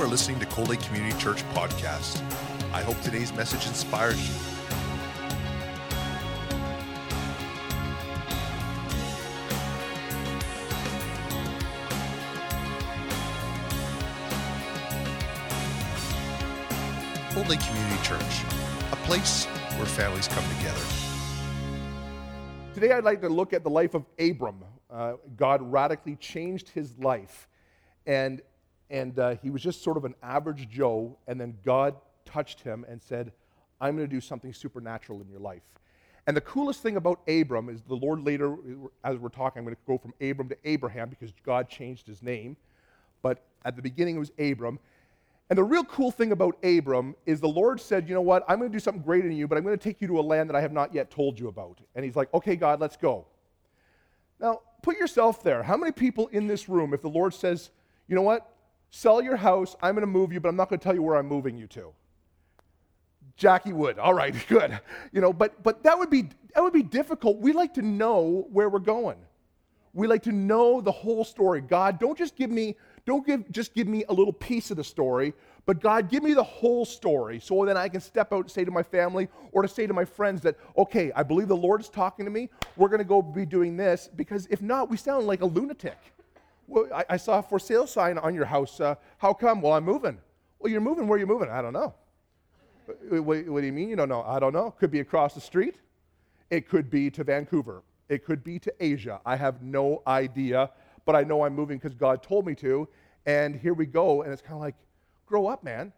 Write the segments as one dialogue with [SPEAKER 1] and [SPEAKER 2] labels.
[SPEAKER 1] are listening to Cold Lake Community Church podcast. I hope today's message inspires you. Cold Lake Community Church, a place where families come together.
[SPEAKER 2] Today, I'd like to look at the life of Abram. Uh, God radically changed his life, and, and uh, he was just sort of an average Joe, and then God touched him and said, I'm going to do something supernatural in your life. And the coolest thing about Abram is the Lord later, as we're talking, I'm going to go from Abram to Abraham because God changed his name. But at the beginning, it was Abram. And the real cool thing about Abram is the Lord said, You know what? I'm going to do something great in you, but I'm going to take you to a land that I have not yet told you about. And he's like, Okay, God, let's go. Now, put yourself there. How many people in this room, if the Lord says, You know what? Sell your house. I'm going to move you, but I'm not going to tell you where I'm moving you to. Jackie would. All right, good. You know, but but that would be that would be difficult. We like to know where we're going. We like to know the whole story. God, don't just give me don't give just give me a little piece of the story, but God, give me the whole story so then I can step out and say to my family or to say to my friends that, okay, I believe the Lord is talking to me. We're going to go be doing this because if not, we sound like a lunatic. Well, I, I saw a for sale sign on your house. Uh, how come? Well, I'm moving. Well, you're moving. Where are you moving? I don't know. What, what do you mean you don't know? I don't know. Could be across the street. It could be to Vancouver. It could be to Asia. I have no idea, but I know I'm moving because God told me to. And here we go. And it's kind of like, grow up, man.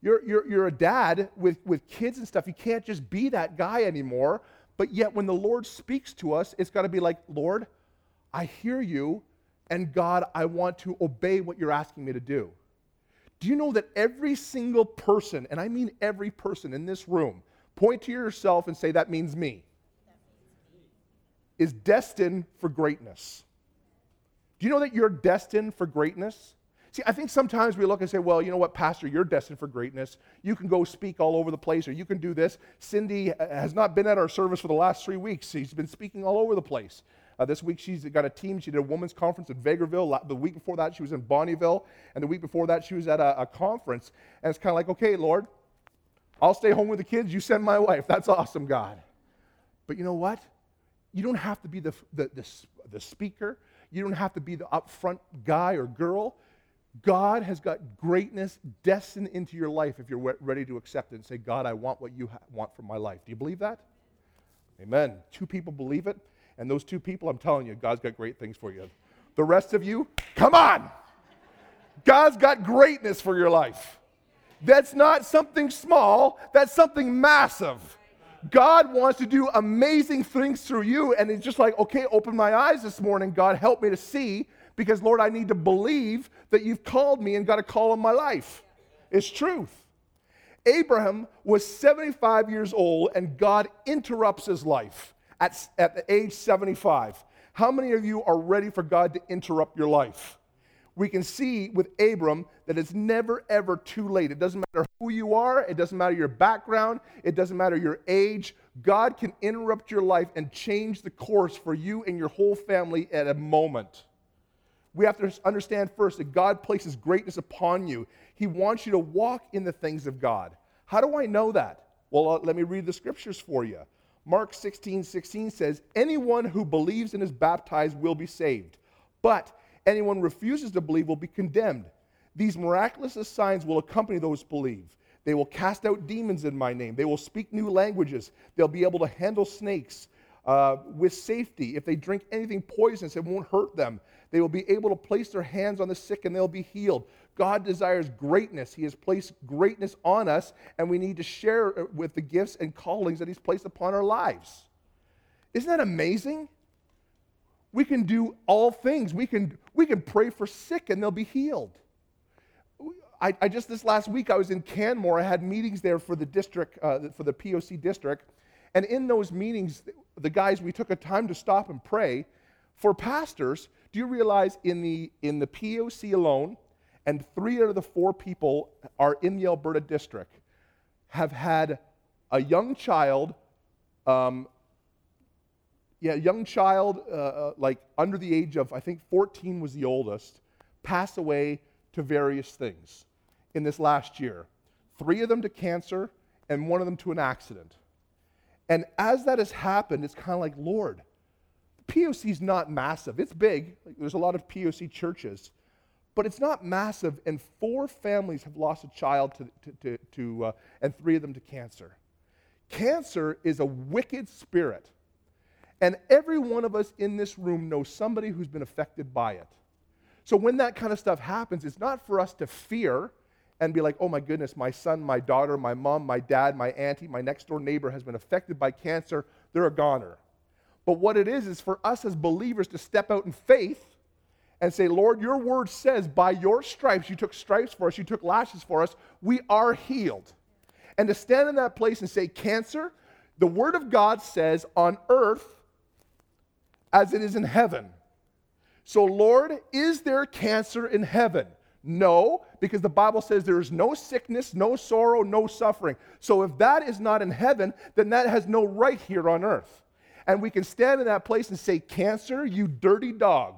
[SPEAKER 2] You're, you're, you're a dad with, with kids and stuff. You can't just be that guy anymore. But yet, when the Lord speaks to us, it's got to be like, Lord, I hear you. And God, I want to obey what you're asking me to do. Do you know that every single person, and I mean every person in this room, point to yourself and say, That means me, is destined for greatness? Do you know that you're destined for greatness? See, I think sometimes we look and say, well, you know what, Pastor, you're destined for greatness. You can go speak all over the place, or you can do this. Cindy has not been at our service for the last three weeks. She's been speaking all over the place. Uh, this week, she's got a team. She did a women's conference in Vegreville. The week before that, she was in Bonnyville. And the week before that, she was at a, a conference. And it's kind of like, okay, Lord, I'll stay home with the kids. You send my wife. That's awesome, God. But you know what? You don't have to be the, the, the, the speaker. You don't have to be the upfront guy or girl. God has got greatness destined into your life if you're ready to accept it and say, God, I want what you ha- want for my life. Do you believe that? Amen. Two people believe it, and those two people, I'm telling you, God's got great things for you. The rest of you, come on. God's got greatness for your life. That's not something small, that's something massive. God wants to do amazing things through you, and it's just like, okay, open my eyes this morning. God, help me to see because, Lord, I need to believe that you've called me and got a call in my life. It's truth. Abraham was 75 years old, and God interrupts his life at, at the age 75. How many of you are ready for God to interrupt your life? We can see with Abram that it's never ever too late. It doesn't matter who you are, it doesn't matter your background, it doesn't matter your age. God can interrupt your life and change the course for you and your whole family at a moment. We have to understand first that God places greatness upon you. He wants you to walk in the things of God. How do I know that? Well, uh, let me read the scriptures for you. Mark 16 16 says, Anyone who believes and is baptized will be saved, but anyone refuses to believe will be condemned. These miraculous signs will accompany those who believe. They will cast out demons in my name. They will speak new languages. They'll be able to handle snakes uh, with safety. If they drink anything poisonous, it won't hurt them. They will be able to place their hands on the sick and they'll be healed. God desires greatness. He has placed greatness on us, and we need to share with the gifts and callings that He's placed upon our lives. Isn't that amazing? We can do all things. We can, we can pray for sick and they'll be healed. I, I just this last week I was in Canmore. I had meetings there for the district, uh, for the POC district, and in those meetings, the guys we took a time to stop and pray for pastors. Do you realize in the in the POC alone, and three out of the four people are in the Alberta district have had a young child um, yeah, young child, uh, uh, like under the age of, I think 14 was the oldest, pass away to various things. in this last year three of them to cancer, and one of them to an accident. And as that has happened, it's kind of like, Lord, POC is not massive. It's big. Like, there's a lot of POC churches, but it's not massive. And four families have lost a child to, to, to, to uh, and three of them to cancer. Cancer is a wicked spirit. And every one of us in this room knows somebody who's been affected by it. So when that kind of stuff happens, it's not for us to fear and be like, oh my goodness, my son, my daughter, my mom, my dad, my auntie, my next door neighbor has been affected by cancer. They're a goner. But what it is, is for us as believers to step out in faith and say, Lord, your word says, by your stripes, you took stripes for us, you took lashes for us, we are healed. And to stand in that place and say, cancer, the word of God says, on earth as it is in heaven. So, Lord, is there cancer in heaven? No, because the Bible says there is no sickness, no sorrow, no suffering. So, if that is not in heaven, then that has no right here on earth. And we can stand in that place and say, Cancer, you dirty dog,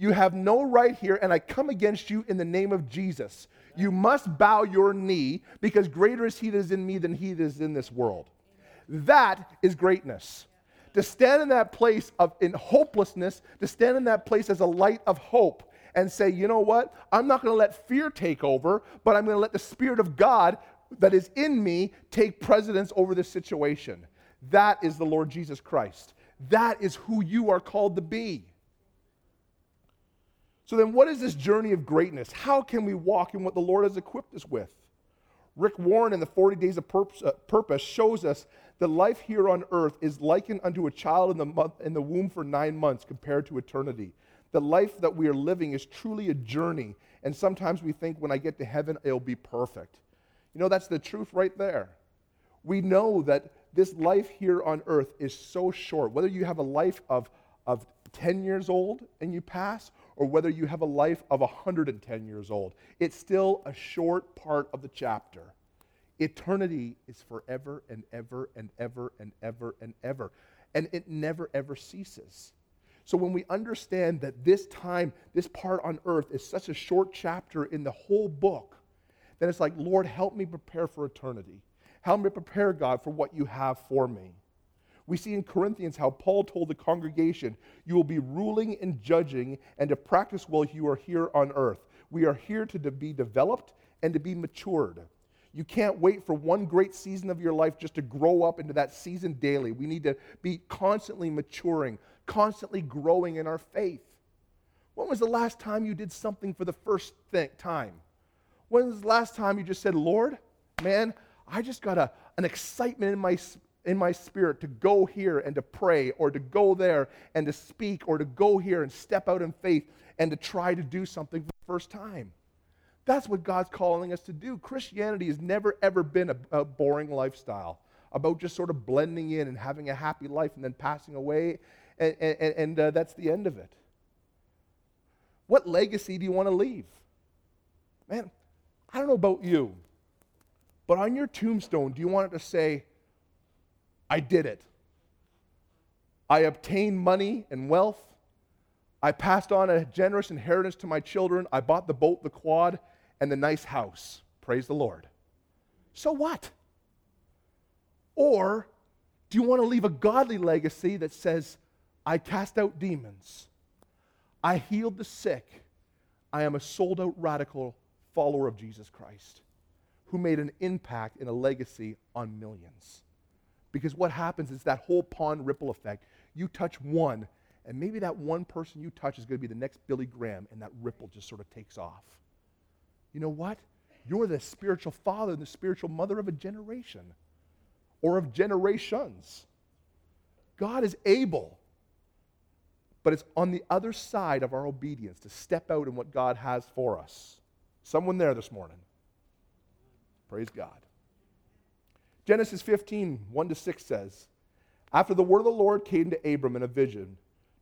[SPEAKER 2] you have no right here, and I come against you in the name of Jesus. You must bow your knee because greater is he that is in me than he that is in this world. That is greatness to stand in that place of in hopelessness, to stand in that place as a light of hope and say, you know what? I'm not going to let fear take over, but I'm going to let the Spirit of God that is in me take precedence over this situation. That is the Lord Jesus Christ. That is who you are called to be. So, then what is this journey of greatness? How can we walk in what the Lord has equipped us with? Rick Warren in the 40 Days of uh, Purpose shows us that life here on earth is likened unto a child in the, month, in the womb for nine months compared to eternity. The life that we are living is truly a journey, and sometimes we think when I get to heaven, it'll be perfect. You know, that's the truth right there. We know that this life here on earth is so short. Whether you have a life of, of 10 years old and you pass, or whether you have a life of 110 years old, it's still a short part of the chapter. Eternity is forever and ever and ever and ever and ever. And it never ever ceases. So when we understand that this time, this part on earth is such a short chapter in the whole book, then it's like, Lord, help me prepare for eternity. Help me prepare, God, for what you have for me. We see in Corinthians how Paul told the congregation, You will be ruling and judging and to practice while you are here on earth. We are here to be developed and to be matured. You can't wait for one great season of your life just to grow up into that season daily. We need to be constantly maturing, constantly growing in our faith. When was the last time you did something for the first th- time? When was the last time you just said, Lord, man, I just got a, an excitement in my, in my spirit to go here and to pray, or to go there and to speak, or to go here and step out in faith and to try to do something for the first time? That's what God's calling us to do. Christianity has never, ever been a, a boring lifestyle about just sort of blending in and having a happy life and then passing away, and, and, and uh, that's the end of it. What legacy do you want to leave? Man, I don't know about you, but on your tombstone, do you want it to say, I did it? I obtained money and wealth. I passed on a generous inheritance to my children. I bought the boat, the quad, and the nice house. Praise the Lord. So what? Or do you want to leave a godly legacy that says, I cast out demons, I healed the sick, I am a sold out radical follower of Jesus Christ who made an impact and a legacy on millions? Because what happens is that whole pond ripple effect. You touch one, and maybe that one person you touch is going to be the next Billy Graham, and that ripple just sort of takes off you know what? You're the spiritual father and the spiritual mother of a generation or of generations. God is able, but it's on the other side of our obedience to step out in what God has for us. Someone there this morning. Praise God. Genesis 15, 1 to 6 says, After the word of the Lord came to Abram in a vision,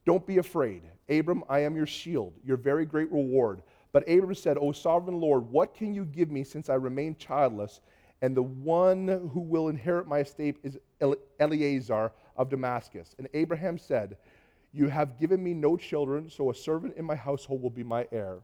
[SPEAKER 2] don't be afraid. Abram, I am your shield, your very great reward. But Abram said, O sovereign Lord, what can you give me since I remain childless? And the one who will inherit my estate is Eleazar of Damascus. And Abraham said, You have given me no children, so a servant in my household will be my heir.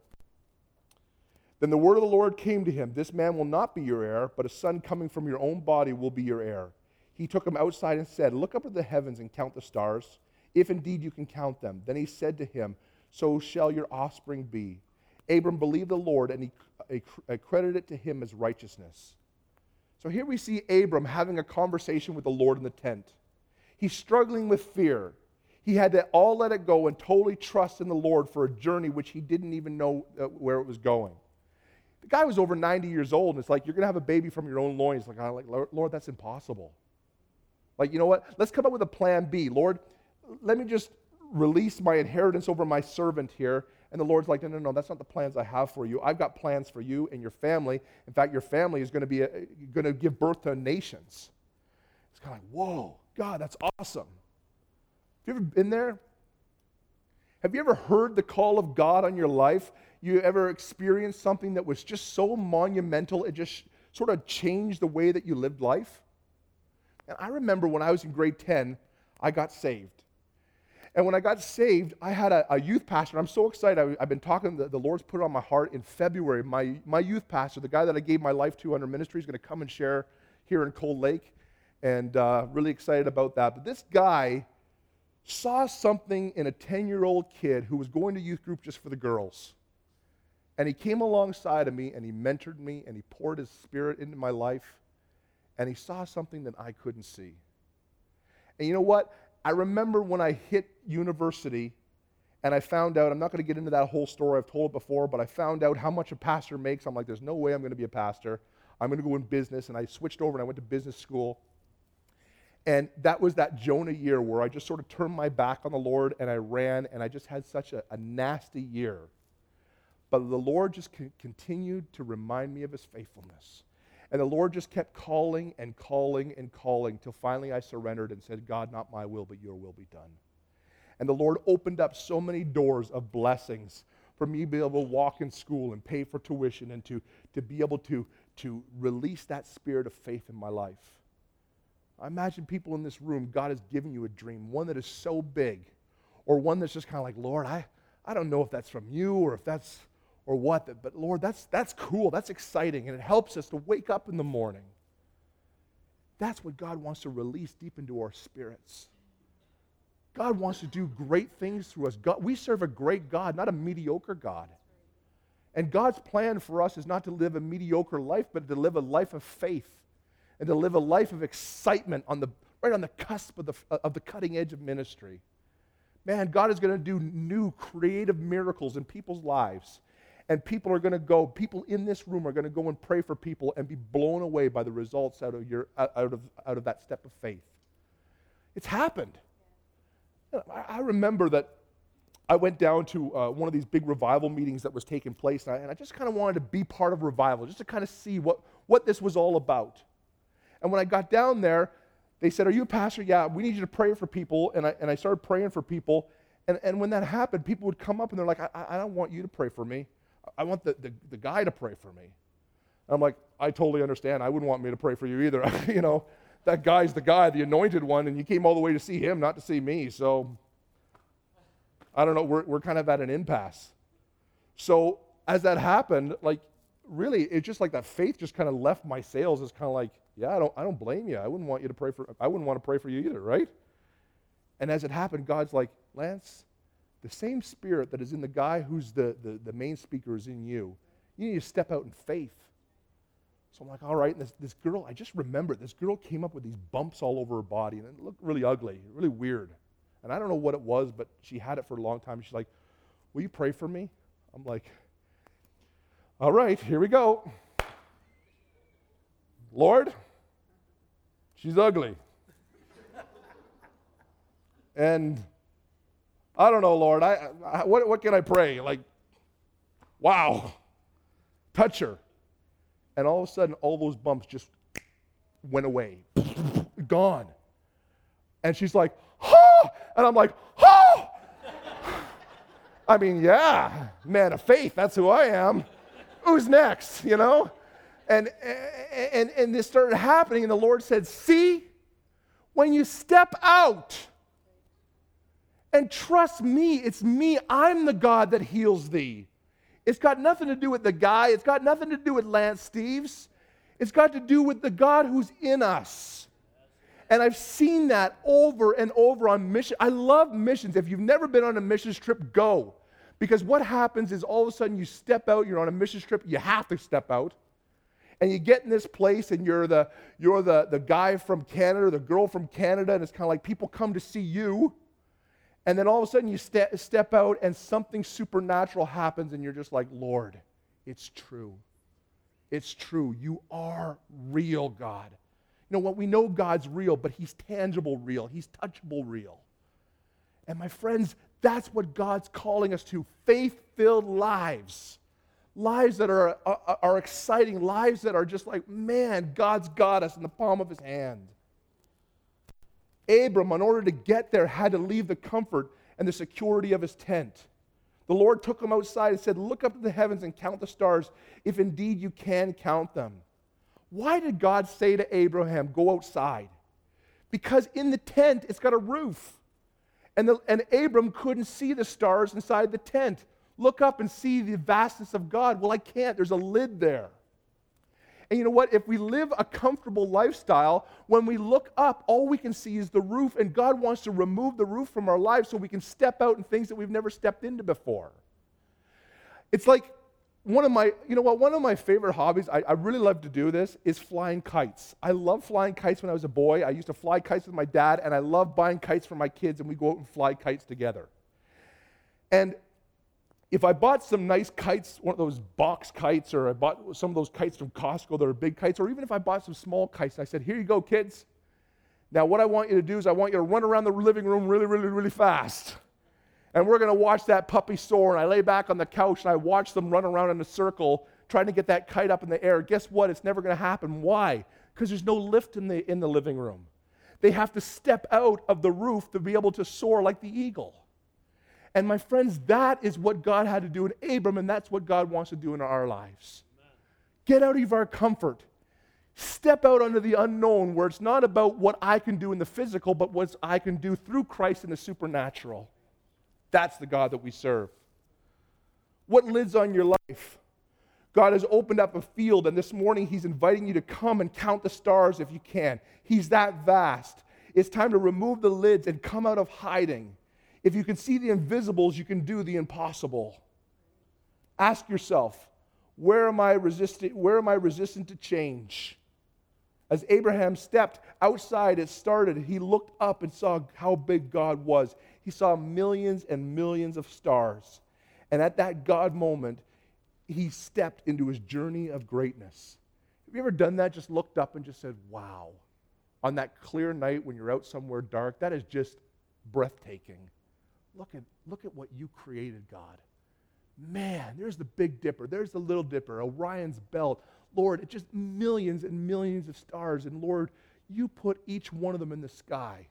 [SPEAKER 2] Then the word of the Lord came to him This man will not be your heir, but a son coming from your own body will be your heir. He took him outside and said, Look up at the heavens and count the stars, if indeed you can count them. Then he said to him, So shall your offspring be. Abram believed the Lord, and he accredited it to him as righteousness. So here we see Abram having a conversation with the Lord in the tent. He's struggling with fear. He had to all let it go and totally trust in the Lord for a journey which he didn't even know uh, where it was going. The guy was over 90 years old, and it's like, you're going to have a baby from your own loins. Like, I'm like, Lord, that's impossible. Like, you know what? Let's come up with a plan B. Lord, let me just release my inheritance over my servant here. And the Lord's like, no, no, no, that's not the plans I have for you. I've got plans for you and your family. In fact, your family is going to be uh, going to give birth to nations. It's kind of like, whoa, God, that's awesome. Have you ever been there? Have you ever heard the call of God on your life you ever experienced something that was just so monumental, it just sort of changed the way that you lived life? And I remember when I was in grade 10, I got saved. And when I got saved, I had a, a youth pastor. I'm so excited. I, have been talking, the, the, Lord's put it on my heart in February. My, my youth pastor, the guy that I gave my life to under ministry, is going to come and share here in Cold Lake. And uh, really excited about that. But this guy saw something in a 10 year old kid who was going to youth group just for the girls. And he came alongside of me and he mentored me and he poured his spirit into my life and he saw something that I couldn't see. And you know what? I remember when I hit university and I found out, I'm not going to get into that whole story, I've told it before, but I found out how much a pastor makes. I'm like, there's no way I'm going to be a pastor. I'm going to go in business. And I switched over and I went to business school. And that was that Jonah year where I just sort of turned my back on the Lord and I ran and I just had such a, a nasty year. But the Lord just continued to remind me of his faithfulness. And the Lord just kept calling and calling and calling till finally I surrendered and said, God, not my will, but your will be done. And the Lord opened up so many doors of blessings for me to be able to walk in school and pay for tuition and to, to be able to, to release that spirit of faith in my life. I imagine people in this room, God has given you a dream, one that is so big, or one that's just kind of like, Lord, I, I don't know if that's from you or if that's or what. But Lord, that's, that's cool. That's exciting. And it helps us to wake up in the morning. That's what God wants to release deep into our spirits. God wants to do great things through us. God, we serve a great God, not a mediocre God. And God's plan for us is not to live a mediocre life, but to live a life of faith and to live a life of excitement on the, right on the cusp of the, of the cutting edge of ministry. Man, God is going to do new creative miracles in people's lives and people are going to go, people in this room are going to go and pray for people and be blown away by the results out of, your, out of, out of that step of faith. It's happened. I remember that I went down to uh, one of these big revival meetings that was taking place, and I, and I just kind of wanted to be part of revival, just to kind of see what, what this was all about. And when I got down there, they said, Are you a pastor? Yeah, we need you to pray for people. And I, and I started praying for people. And, and when that happened, people would come up and they're like, I, I don't want you to pray for me. I want the, the, the guy to pray for me. I'm like, I totally understand. I wouldn't want me to pray for you either. you know, that guy's the guy, the anointed one, and you came all the way to see him, not to see me. So I don't know. We're, we're kind of at an impasse. So as that happened, like, really, it's just like that faith just kind of left my sails. It's kind of like, yeah, I don't, I don't blame you. I wouldn't want you to pray for, I wouldn't want to pray for you either, right? And as it happened, God's like, Lance, the same spirit that is in the guy who's the, the, the main speaker is in you. You need to step out in faith. So I'm like, all right. And this, this girl, I just remember this girl came up with these bumps all over her body, and it looked really ugly, really weird. And I don't know what it was, but she had it for a long time. She's like, Will you pray for me? I'm like, All right, here we go. Lord, she's ugly. and I don't know, Lord. I, I, what, what can I pray? Like, wow, touch her. And all of a sudden, all those bumps just went away, gone. And she's like, oh! And I'm like, oh! I mean, yeah, man of faith, that's who I am. Who's next, you know? And, and, and this started happening, and the Lord said, See, when you step out, and trust me, it's me. I'm the God that heals thee. It's got nothing to do with the guy, it's got nothing to do with Lance Steves. It's got to do with the God who's in us. And I've seen that over and over on mission. I love missions. If you've never been on a missions trip, go. Because what happens is all of a sudden you step out, you're on a missions trip, you have to step out. And you get in this place and you're the you're the, the guy from Canada, the girl from Canada, and it's kind of like people come to see you. And then all of a sudden you ste- step out and something supernatural happens, and you're just like, Lord, it's true. It's true. You are real, God. You know what? We know God's real, but He's tangible real, He's touchable real. And my friends, that's what God's calling us to faith filled lives. Lives that are, are, are, exciting, lives that are just like, man, God's got us in the palm of his hand. Abram, in order to get there, had to leave the comfort and the security of his tent. The Lord took him outside and said, Look up to the heavens and count the stars, if indeed you can count them. Why did God say to Abraham, Go outside? Because in the tent, it's got a roof. And, the, and Abram couldn't see the stars inside the tent. Look up and see the vastness of God. Well, I can't. There's a lid there. And you know what? If we live a comfortable lifestyle, when we look up, all we can see is the roof, and God wants to remove the roof from our lives so we can step out in things that we've never stepped into before. It's like one of my, you know what, one of my favorite hobbies, I, I really love to do this, is flying kites. I love flying kites when I was a boy. I used to fly kites with my dad, and I love buying kites for my kids, and we go out and fly kites together. And if I bought some nice kites, one of those box kites, or I bought some of those kites from Costco that are big kites, or even if I bought some small kites, and I said, Here you go, kids. Now, what I want you to do is I want you to run around the living room really, really, really fast. And we're going to watch that puppy soar. And I lay back on the couch and I watch them run around in a circle trying to get that kite up in the air. Guess what? It's never going to happen. Why? Because there's no lift in the, in the living room. They have to step out of the roof to be able to soar like the eagle. And my friends, that is what God had to do in Abram, and that's what God wants to do in our lives. Amen. Get out of our comfort. Step out into the unknown where it's not about what I can do in the physical, but what I can do through Christ in the supernatural. That's the God that we serve. What lives on your life? God has opened up a field, and this morning He's inviting you to come and count the stars if you can. He's that vast. It's time to remove the lids and come out of hiding if you can see the invisibles, you can do the impossible. Ask yourself, where am I resistant, where am I resistant to change? As Abraham stepped outside, it started. He looked up and saw how big God was. He saw millions and millions of stars. And at that God moment, he stepped into his journey of greatness. Have you ever done that? Just looked up and just said, wow. On that clear night when you're out somewhere dark, that is just breathtaking. Look at, look at what you created, God. Man, there's the Big Dipper, there's the Little Dipper, Orion's belt. Lord, it's just millions and millions of stars. And Lord, you put each one of them in the sky.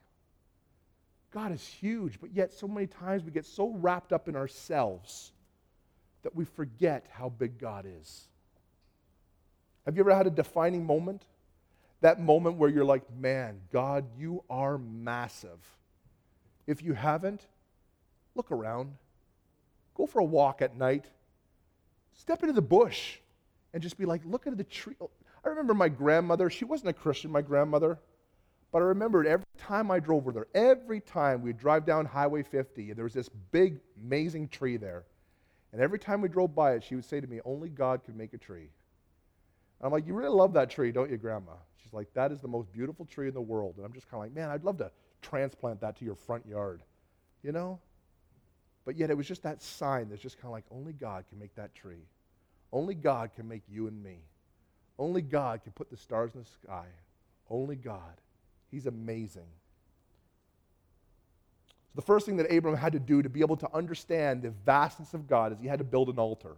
[SPEAKER 2] God is huge, but yet so many times we get so wrapped up in ourselves that we forget how big God is. Have you ever had a defining moment? That moment where you're like, man, God, you are massive. If you haven't, Look around. Go for a walk at night. Step into the bush and just be like, look at the tree. I remember my grandmother, she wasn't a Christian, my grandmother, but I remembered every time I drove with her, every time we'd drive down Highway 50, and there was this big, amazing tree there. And every time we drove by it, she would say to me, Only God could make a tree. I'm like, You really love that tree, don't you, Grandma? She's like, That is the most beautiful tree in the world. And I'm just kind of like, Man, I'd love to transplant that to your front yard. You know? But yet it was just that sign that's just kind of like only God can make that tree. Only God can make you and me. Only God can put the stars in the sky. Only God. He's amazing. So the first thing that Abram had to do to be able to understand the vastness of God is he had to build an altar.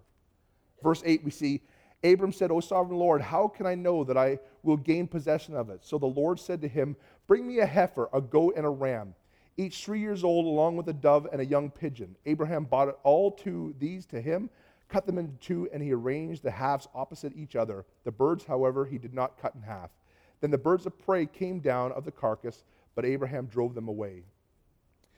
[SPEAKER 2] Verse 8, we see Abram said, O sovereign Lord, how can I know that I will gain possession of it? So the Lord said to him, Bring me a heifer, a goat, and a ram each three years old, along with a dove and a young pigeon. Abraham bought it all two these to him, cut them into two, and he arranged the halves opposite each other. The birds, however, he did not cut in half. Then the birds of prey came down of the carcass, but Abraham drove them away.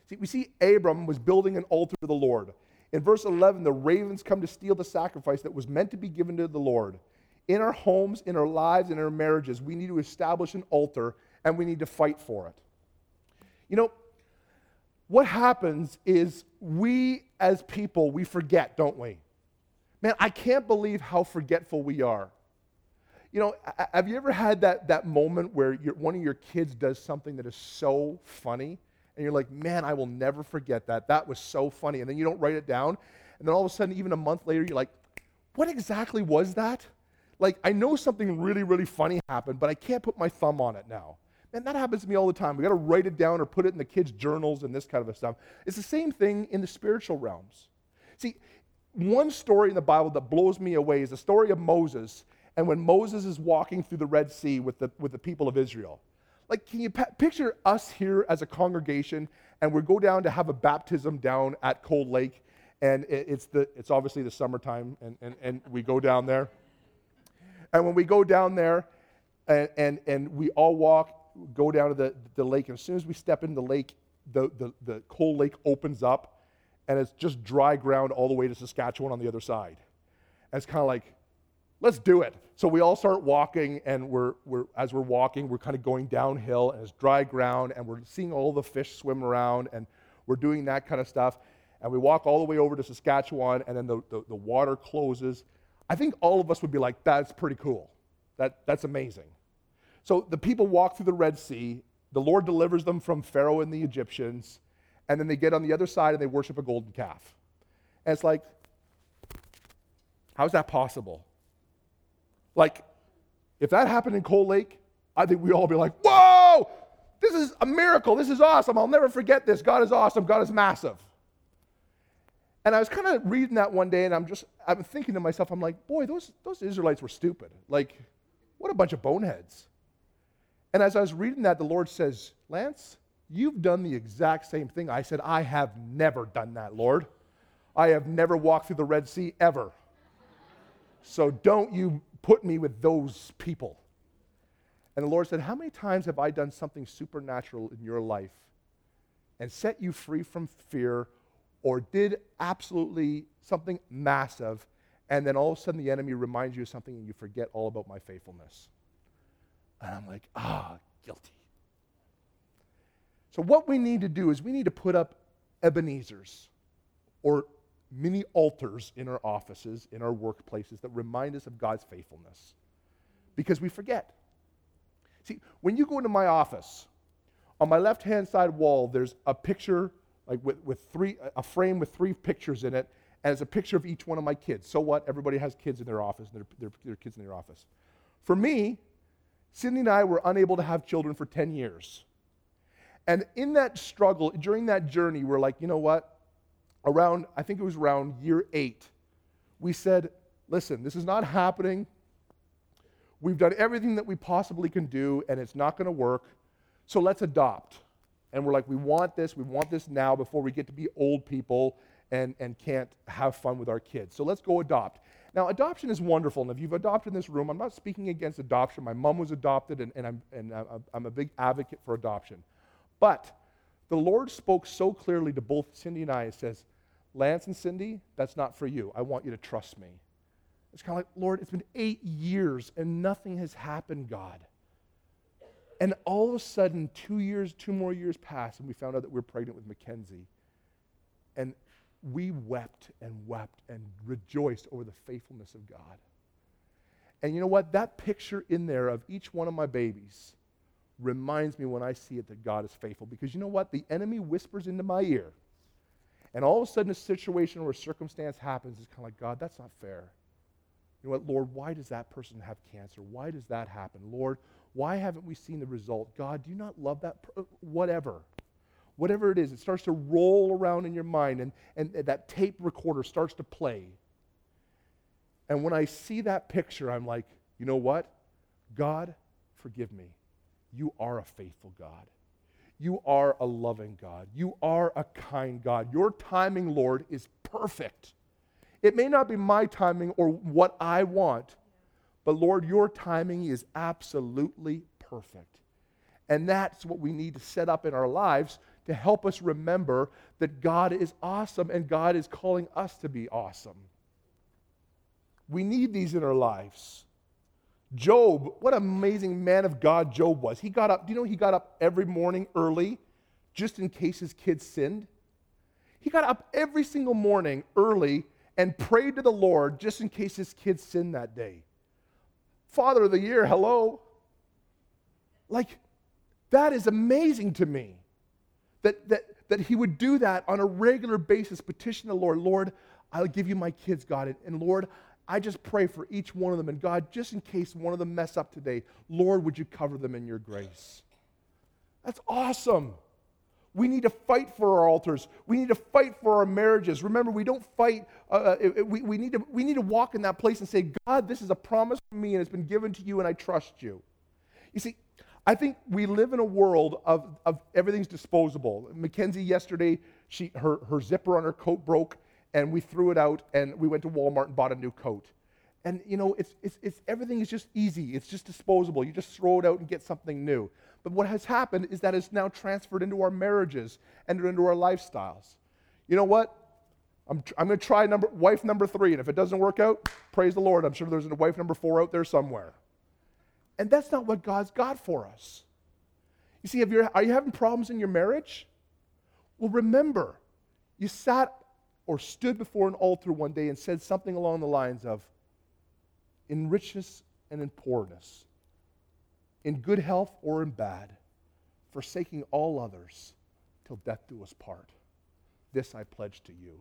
[SPEAKER 2] See, we see Abram was building an altar to the Lord. In verse 11, the ravens come to steal the sacrifice that was meant to be given to the Lord. In our homes, in our lives, in our marriages, we need to establish an altar and we need to fight for it. You know, what happens is we as people, we forget, don't we? Man, I can't believe how forgetful we are. You know, have you ever had that, that moment where one of your kids does something that is so funny? And you're like, man, I will never forget that. That was so funny. And then you don't write it down. And then all of a sudden, even a month later, you're like, what exactly was that? Like, I know something really, really funny happened, but I can't put my thumb on it now. And that happens to me all the time. We got to write it down or put it in the kids' journals and this kind of stuff. It's the same thing in the spiritual realms. See, one story in the Bible that blows me away is the story of Moses and when Moses is walking through the Red Sea with the, with the people of Israel. Like, can you picture us here as a congregation and we go down to have a baptism down at Cold Lake and it, it's, the, it's obviously the summertime and, and, and we go down there. And when we go down there and, and, and we all walk, go down to the, the lake, and as soon as we step in the lake, the, the, the Cold Lake opens up and it's just dry ground all the way to Saskatchewan on the other side. And it's kind of like, let's do it. So we all start walking, and we're, we're, as we're walking, we're kind of going downhill, and it's dry ground, and we're seeing all the fish swim around, and we're doing that kind of stuff. And we walk all the way over to Saskatchewan, and then the, the, the water closes. I think all of us would be like, that's pretty cool. That, that's amazing. So the people walk through the Red Sea. The Lord delivers them from Pharaoh and the Egyptians and then they get on the other side and they worship a golden calf. And it's like, how is that possible? Like, if that happened in Cold Lake, I think we'd all be like, whoa, this is a miracle. This is awesome. I'll never forget this. God is awesome. God is massive. And I was kind of reading that one day and I'm just, I'm thinking to myself, I'm like, boy, those, those Israelites were stupid. Like, what a bunch of boneheads. And as I was reading that, the Lord says, Lance, You've done the exact same thing. I said, I have never done that, Lord. I have never walked through the Red Sea ever. So don't you put me with those people. And the Lord said, How many times have I done something supernatural in your life and set you free from fear or did absolutely something massive, and then all of a sudden the enemy reminds you of something and you forget all about my faithfulness? And I'm like, Ah, guilty. So, what we need to do is we need to put up Ebenezer's or mini altars in our offices, in our workplaces that remind us of God's faithfulness because we forget. See, when you go into my office, on my left hand side wall, there's a picture, like with, with three, a frame with three pictures in it, and it's a picture of each one of my kids. So what? Everybody has kids in their office, their, their, their kids in their office. For me, Cindy and I were unable to have children for 10 years. And in that struggle, during that journey, we're like, you know what? Around, I think it was around year eight, we said, listen, this is not happening. We've done everything that we possibly can do, and it's not going to work. So let's adopt. And we're like, we want this, we want this now before we get to be old people and, and can't have fun with our kids. So let's go adopt. Now, adoption is wonderful. And if you've adopted in this room, I'm not speaking against adoption. My mom was adopted, and, and, I'm, and I'm a big advocate for adoption. But the Lord spoke so clearly to both Cindy and I. It says, Lance and Cindy, that's not for you. I want you to trust me. It's kind of like, Lord, it's been eight years and nothing has happened, God. And all of a sudden, two years, two more years pass, and we found out that we are pregnant with Mackenzie. And we wept and wept and rejoiced over the faithfulness of God. And you know what? That picture in there of each one of my babies reminds me when I see it that God is faithful. Because you know what? The enemy whispers into my ear. And all of a sudden, a situation or a circumstance happens. It's kind of like, God, that's not fair. You know what, Lord, why does that person have cancer? Why does that happen? Lord, why haven't we seen the result? God, do you not love that? Per-? Whatever. Whatever it is, it starts to roll around in your mind, and, and that tape recorder starts to play. And when I see that picture, I'm like, you know what? God, forgive me. You are a faithful God. You are a loving God. You are a kind God. Your timing, Lord, is perfect. It may not be my timing or what I want, but Lord, your timing is absolutely perfect. And that's what we need to set up in our lives to help us remember that God is awesome and God is calling us to be awesome. We need these in our lives. Job, what amazing man of God Job was. He got up, do you know he got up every morning early just in case his kids sinned? He got up every single morning early and prayed to the Lord just in case his kids sinned that day. Father of the year, hello. Like, that is amazing to me that, that, that he would do that on a regular basis, petition the Lord, Lord, I'll give you my kids, God. And Lord, I just pray for each one of them. And God, just in case one of them mess up today, Lord, would you cover them in your grace? That's awesome. We need to fight for our altars. We need to fight for our marriages. Remember, we don't fight. Uh, uh we, we, need to, we need to walk in that place and say, God, this is a promise from me and it's been given to you and I trust you. You see, I think we live in a world of, of everything's disposable. Mackenzie yesterday, she, her, her zipper on her coat broke and we threw it out and we went to Walmart and bought a new coat. And you know, it's, it's, it's, everything is just easy. It's just disposable. You just throw it out and get something new. But what has happened is that it's now transferred into our marriages and into our lifestyles. You know what? I'm, I'm going to try number, wife number three, and if it doesn't work out, praise the Lord. I'm sure there's a wife number four out there somewhere. And that's not what God's got for us. You see, if you're, are you having problems in your marriage? Well, remember, you sat or stood before an altar one day and said something along the lines of, in richness and in poorness, in good health or in bad, forsaking all others till death do us part. This I pledge to you.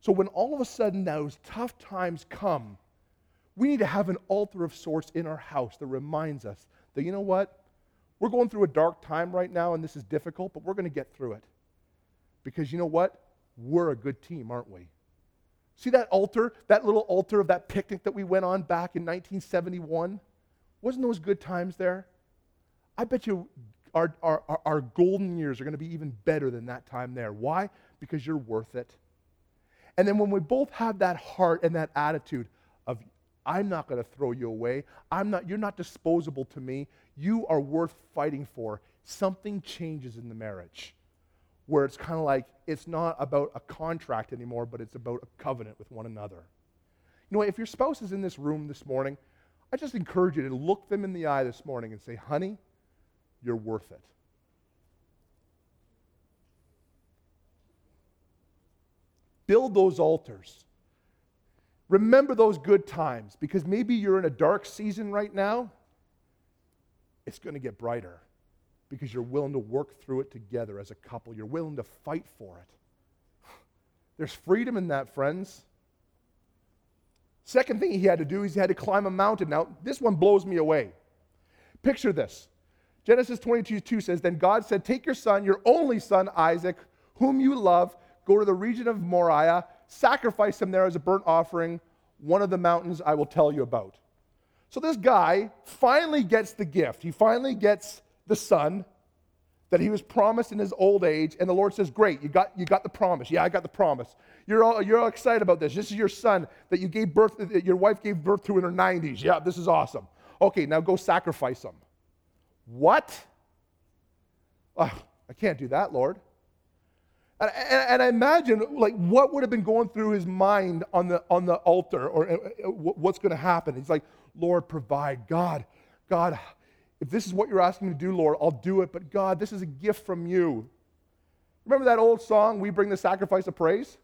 [SPEAKER 2] So when all of a sudden those tough times come, we need to have an altar of sorts in our house that reminds us that, you know what? We're going through a dark time right now and this is difficult, but we're going to get through it. Because you know what? We're a good team, aren't we? See that altar, that little altar of that picnic that we went on back in 1971? Wasn't those good times there? I bet you our, our, our golden years are going to be even better than that time there. Why? Because you're worth it. And then when we both have that heart and that attitude I'm not going to throw you away. I'm not, you're not disposable to me. You are worth fighting for. Something changes in the marriage where it's kind of like it's not about a contract anymore, but it's about a covenant with one another. You know, if your spouse is in this room this morning I just encourage you to look them in the eye this morning and say, honey, you're worth it. Build those altars. Remember those good times because maybe you're in a dark season right now. It's going to get brighter because you're willing to work through it together as a couple. You're willing to fight for it. There's freedom in that, friends. Second thing he had to do is he had to climb a mountain. Now, this one blows me away. Picture this. Genesis 22 2 says, Then God said, Take your son, your only son, Isaac, whom you love, go to the region of Moriah, sacrifice him there as a burnt offering, one of the mountains I will tell you about. So this guy finally gets the gift. He finally gets the son that he was promised in his old age. And the Lord says, Great, you got, you got the promise. Yeah, I got the promise. You're all, you're all excited about this. This is your son that you gave birth, that your wife gave birth to in her 90s. Yeah, this is awesome. Okay, now go sacrifice him. What? I can't do that, Lord. And, and, I imagine, like, what would have been going through his mind on the, on the altar or uh, uh what's going to happen? He's like, Lord, provide. God, God, if this is what you're asking me to do, Lord, I'll do it. But God, this is a gift from you. Remember that old song, We Bring the Sacrifice of Praise?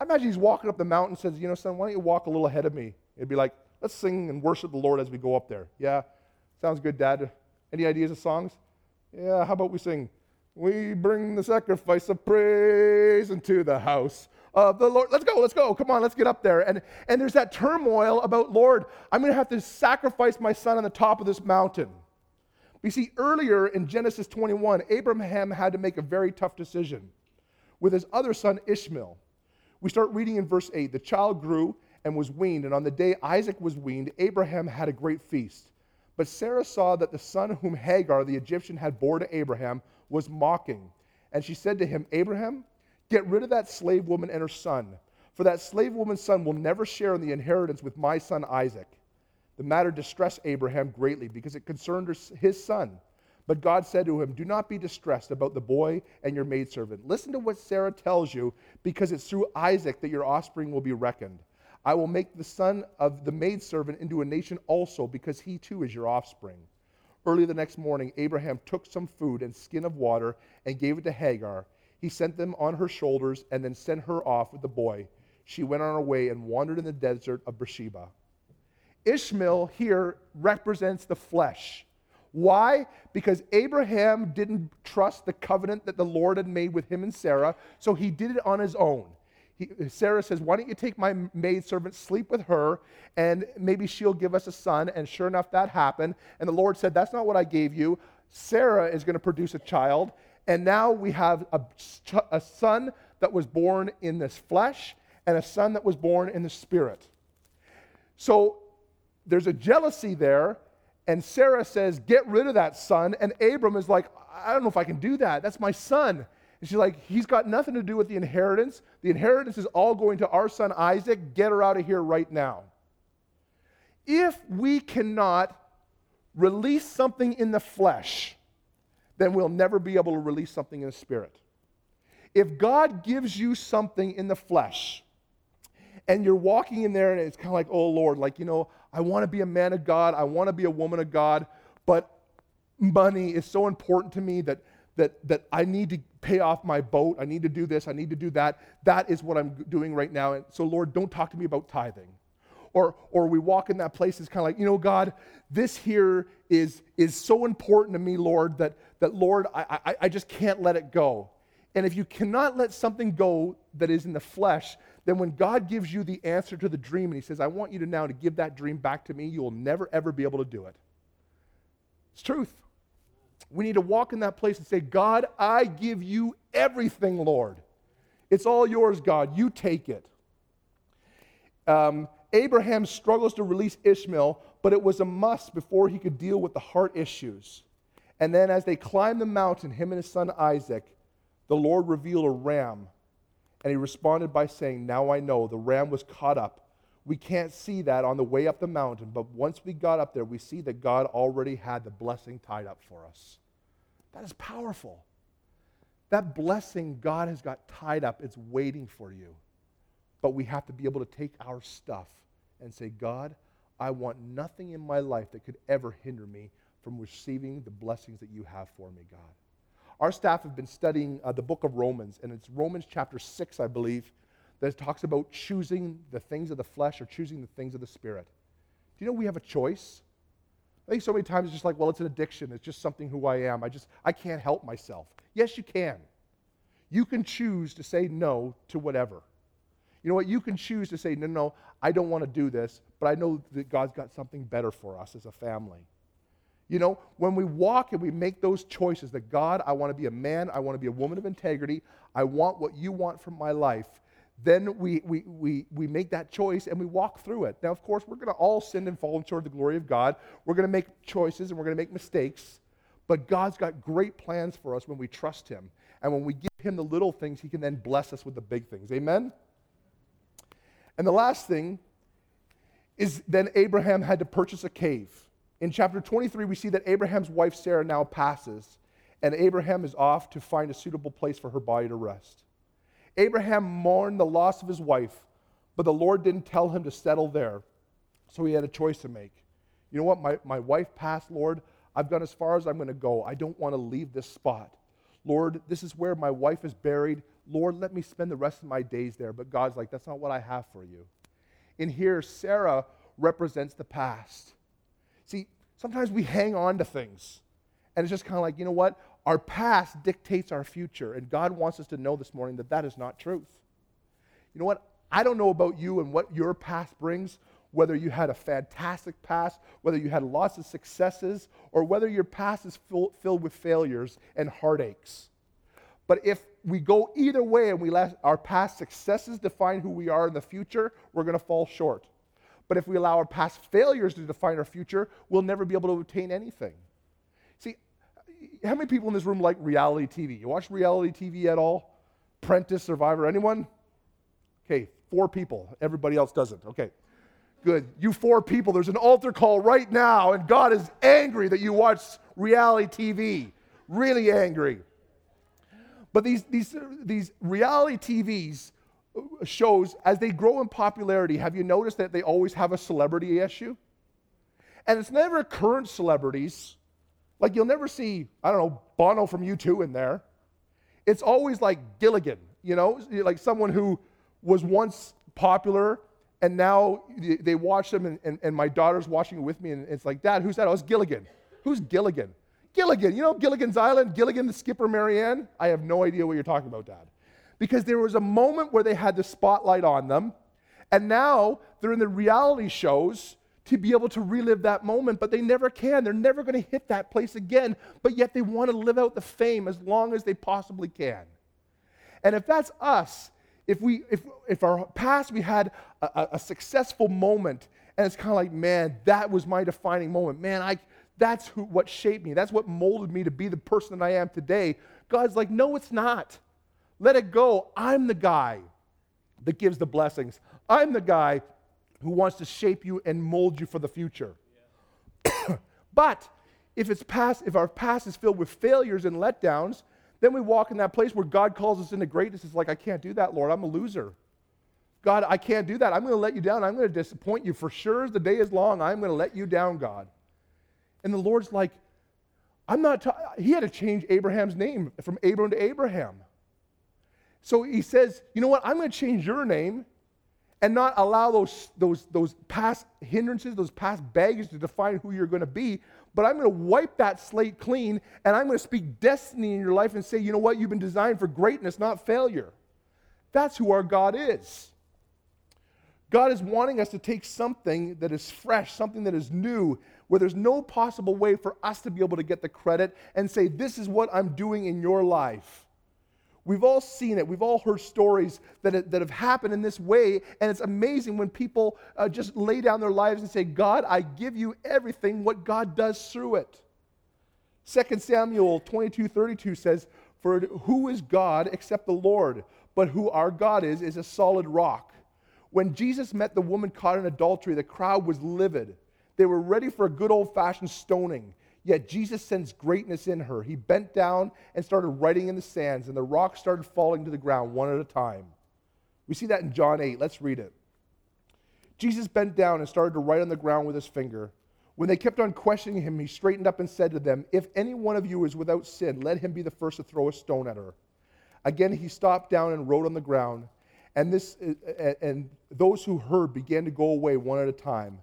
[SPEAKER 2] I imagine he's walking up the mountain and says, You know, son, why don't you walk a little ahead of me? It'd be like, Let's sing and worship the Lord as we go up there. Yeah, sounds good, Dad. Any ideas of songs? Yeah, how about we sing, We bring the sacrifice of praise into the house of the Lord. Let's go, let's go. Come on, let's get up there. And, and there's that turmoil about, Lord, I'm going to have to sacrifice my son on the top of this mountain. You see, earlier in Genesis 21, Abraham had to make a very tough decision with his other son Ishmael. We start reading in verse 8 The child grew and was weaned, and on the day Isaac was weaned, Abraham had a great feast. But Sarah saw that the son whom Hagar the Egyptian had bore to Abraham was mocking. And she said to him, Abraham, Get rid of that slave woman and her son, for that slave woman's son will never share in the inheritance with my son Isaac. The matter distressed Abraham greatly because it concerned his son. But God said to him, Do not be distressed about the boy and your maidservant. Listen to what Sarah tells you, because it's through Isaac that your offspring will be reckoned. I will make the son of the maidservant into a nation also, because he too is your offspring. Early the next morning, Abraham took some food and skin of water and gave it to Hagar. He sent them on her shoulders and then sent her off with the boy. She went on her way and wandered in the desert of Beersheba. Ishmael here represents the flesh. Why? Because Abraham didn't trust the covenant that the Lord had made with him and Sarah, so he did it on his own. He, Sarah says, Why don't you take my maidservant, sleep with her, and maybe she'll give us a son? And sure enough, that happened. And the Lord said, That's not what I gave you. Sarah is going to produce a child. And now we have a, a son that was born in this flesh and a son that was born in the spirit. So there's a jealousy there and Sarah says, Get rid of that son. And Abram is like, I don't know if I can do that. That's my son. And she's like, He's got nothing to do with the inheritance. The inheritance is all going to our son Isaac. Get her out of here right now. If we cannot release something in the flesh, then we'll never be able to release something in the spirit. If God gives you something in the flesh, and you're walking in there and it's kind of like, oh Lord, like, you know, I want to be a man of God, I want to be a woman of God, but money is so important to me that that that I need to pay off my boat, I need to do this, I need to do that. That is what I'm doing right now. And so Lord, don't talk to me about tithing. Or, or we walk in that place, it's kind of like, you know, God, this here is, is so important to me, Lord, that, that Lord, I, I, I just can't let it go. And if you cannot let something go that is in the flesh, then when God gives you the answer to the dream and He says, I want you to now to give that dream back to me, you will never, ever be able to do it. It's truth. We need to walk in that place and say, God, I give you everything, Lord. It's all yours, God. You take it. Um, Abraham struggles to release Ishmael, but it was a must before he could deal with the heart issues. And then as they climbed the mountain, him and his son Isaac, the Lord revealed a ram and he responded by saying, Now I know the ram was caught up. We can't see that on the way up the mountain, but once we got up there, we see that God already had the blessing tied up for us. That is powerful. That blessing God has got tied up, it's waiting for you. But we have to be able to take our stuff and say, God, I want nothing in my life that could ever hinder me from receiving the blessings that you have for me, God. Our staff have been studying uh, the book of Romans, and it's Romans chapter 6, I believe, that talks about choosing the things of the flesh or choosing the things of the spirit. Do you know we have a choice? I think so many times it's just like, well, it's an addiction. It's just something who I am. I just, I can't help myself. Yes, you can. You can choose to say no to whatever. You know what? You can choose to say, no, no, I don't want to do this, but I know that God's got something better for us as a family. You know, when we walk and we make those choices that God, I want to be a man, I want to be a woman of integrity, I want what you want from my life, then we, we, we, we make that choice and we walk through it. Now, of course, we're going to all sin and fall short of the glory of God. We're going to make choices and we're going to make mistakes. But God's got great plans for us when we trust Him. And when we give Him the little things, He can then bless us with the big things. Amen? And the last thing is then Abraham had to purchase a cave. In chapter 23, we see that Abraham's wife Sarah now passes, and Abraham is off to find a suitable place for her body to rest. Abraham mourned the loss of his wife, but the Lord didn't tell him to settle there, so he had a choice to make. You know what? My, my wife passed, Lord. I've gone as far as I'm going to go. I don't want to leave this spot. Lord, this is where my wife is buried. Lord, let me spend the rest of my days there. But God's like, that's not what I have for you. In here, Sarah represents the past. See, sometimes we hang on to things. And it's just kind of like, you know what? Our past dictates our future. And God wants us to know this morning that that is not truth. You know what? I don't know about you and what your past brings, whether you had a fantastic past, whether you had lots of successes, or whether your past is full, filled with failures and heartaches. But if we go either way and we let our past successes define who we are in the future, we're going to fall short. But if we allow our past failures to define our future, we'll never be able to obtain anything. How many people in this room like reality TV? You watch reality TV at all? Apprentice, Survivor, anyone? Okay, four people. Everybody else doesn't. Okay. Good. You four people, there's an altar call right now, and God is angry that you watch reality TV. Really angry. But these, these, these reality TVs uh, shows, as they grow in popularity, have you noticed that they always have a celebrity issue? And it's never current celebrities. Like you'll never see, I don't know, Bono from U2 in there. It's always like Gilligan, you know, like someone who was once popular and now they watch them and, and, and my daughter's watching it with me and it's like, Dad, who's that? Oh, it's Gilligan. Who's Gilligan? Gilligan. You know Gilligan's Island? Gilligan, the skipper, Mary Ann? I have no idea what you're talking about, Dad. Because there was a moment where they had the spotlight on them, and now they're in the reality shows to be able to relive that moment, but they never can. They're never going to hit that place again, but yet they want to live out the fame as long as they possibly can. And if that's us, if we if if our past we had a, a successful moment and it's kind of like man that was my defining moment. Man i that's who, what shaped me. That's what molded me to be the person that i am today. God's like no it's not. Let it go. I'm the guy that gives the blessings. I'm the guy who wants to shape you and mold you for the future yeah. but if it's past if our past is filled with failures and letdowns then we walk in that place where God calls us into greatness. It's like, I can't do that, Lord. I'm a loser. God, I can't do that. I'm going to let you down. I'm going to disappoint you. For sure as the day is long, I'm going to let you down, God. And the Lord's like, I'm not, ta- he had to change Abraham's name from Abram to Abraham. So he says, you know what? I'm going to change your name and not allow those, those, those past hindrances, those past baggage to define who you're going to be, but I'm going to wipe that slate clean and I'm going to speak destiny in your life and say, you know what? You've been designed for greatness, not failure. That's who our God is. God is wanting us to take something that is fresh, something that is new, where there's no possible way for us to be able to get the credit and say, This is what I'm doing in your life. We've all seen it. We've all heard stories that, that have happened in this way. And it's amazing when people uh, just lay down their lives and say, God, I give you everything, what God does through it. 2 Samuel 22 32 says, For who is God except the Lord? But who our God is, is a solid rock. When Jesus met the woman caught in adultery, the crowd was livid. They were ready for a good old fashioned stoning. Yet Jesus sensed greatness in her. He bent down and started writing in the sands, and the rocks started falling to the ground one at a time. We see that in John 8. Let's read it. Jesus bent down and started to write on the ground with his finger. When they kept on questioning him, he straightened up and said to them, If any one of you is without sin, let him be the first to throw a stone at her. Again, he stopped down and wrote on the ground. And, this, and those who heard began to go away one at a time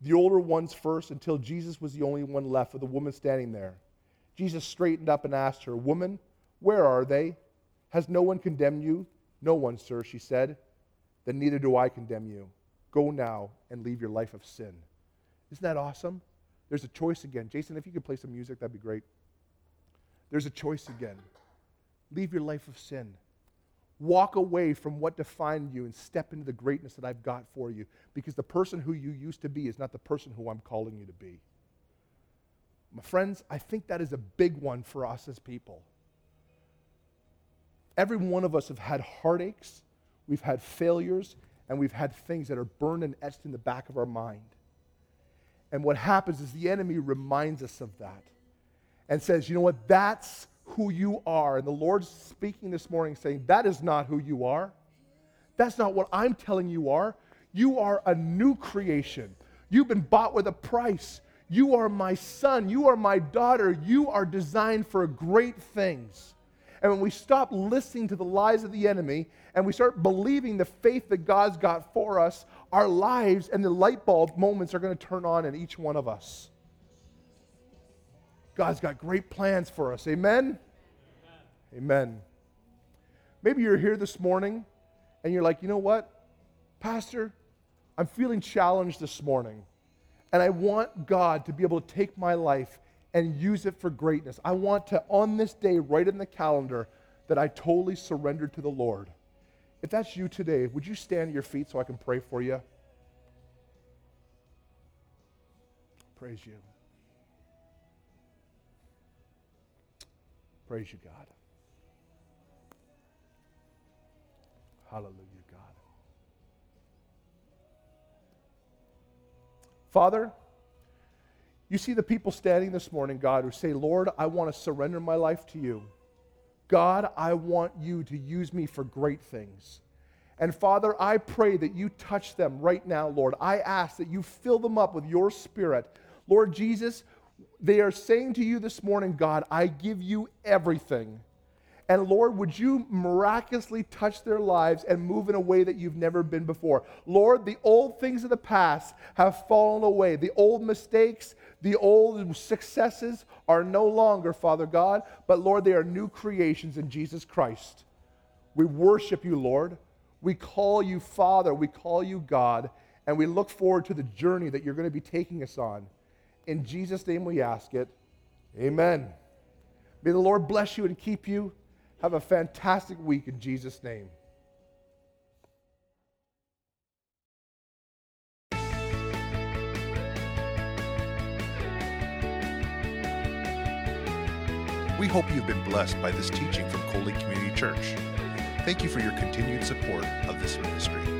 [SPEAKER 2] the older ones first until Jesus was the only one left with the woman standing there. Jesus straightened up and asked her, Woman, where are they? Has no one condemned you? No one, sir, she said. Then neither do I condemn you. Go now and leave your life of sin. Isn't that awesome? There's a choice again. Jason, if you could play some music, that'd be great. There's a choice again. Leave your life of sin. Walk away from what defined you and step into the greatness that I've got for you because the person who you used to be is not the person who I'm calling you to be. My friends, I think that is a big one for us as people. Every one of us have had heartaches, we've had failures, and we've had things that are burned and etched in the back of our mind. And what happens is the enemy reminds us of that and says, you know what, that's who you are. And the Lord's speaking this morning saying, That is not who you are. That's not what I'm telling you are. You are a new creation. You've been bought with a price. You are my son. You are my daughter. You are designed for great things. And when we stop listening to the lies of the enemy and we start believing the faith that God's got for us, our lives and the light bulb moments are going to turn on in each one of us. God's got great plans for us. Amen? Amen? Amen. Maybe you're here this morning and you're like, you know what, Pastor, I'm feeling challenged this morning. And I want God to be able to take my life and use it for greatness. I want to, on this day, write in the calendar that I totally surrendered to the Lord. If that's you today, would you stand at your feet so I can pray for you? Praise you. Praise you, God. Hallelujah, God. Father, you see the people standing this morning, God, who say, Lord, I want to surrender my life to you. God, I want you to use me for great things. And Father, I pray that you touch them right now, Lord. I ask that you fill them up with your spirit. Lord Jesus, they are saying to you this morning, God, I give you everything. And Lord, would you miraculously touch their lives and move in a way that you've never been before? Lord, the old things of the past have fallen away. The old mistakes, the old successes are no longer, Father God, but Lord, they are new creations in Jesus Christ. We worship you, Lord. We call you Father. We call you God. And we look forward to the journey that you're going to be taking us on. In Jesus' name we ask it. Amen. May the Lord bless you and keep you. Have a fantastic week in Jesus' name.
[SPEAKER 1] We hope you've been blessed by this teaching from Coley Community Church. Thank you for your continued support of this ministry.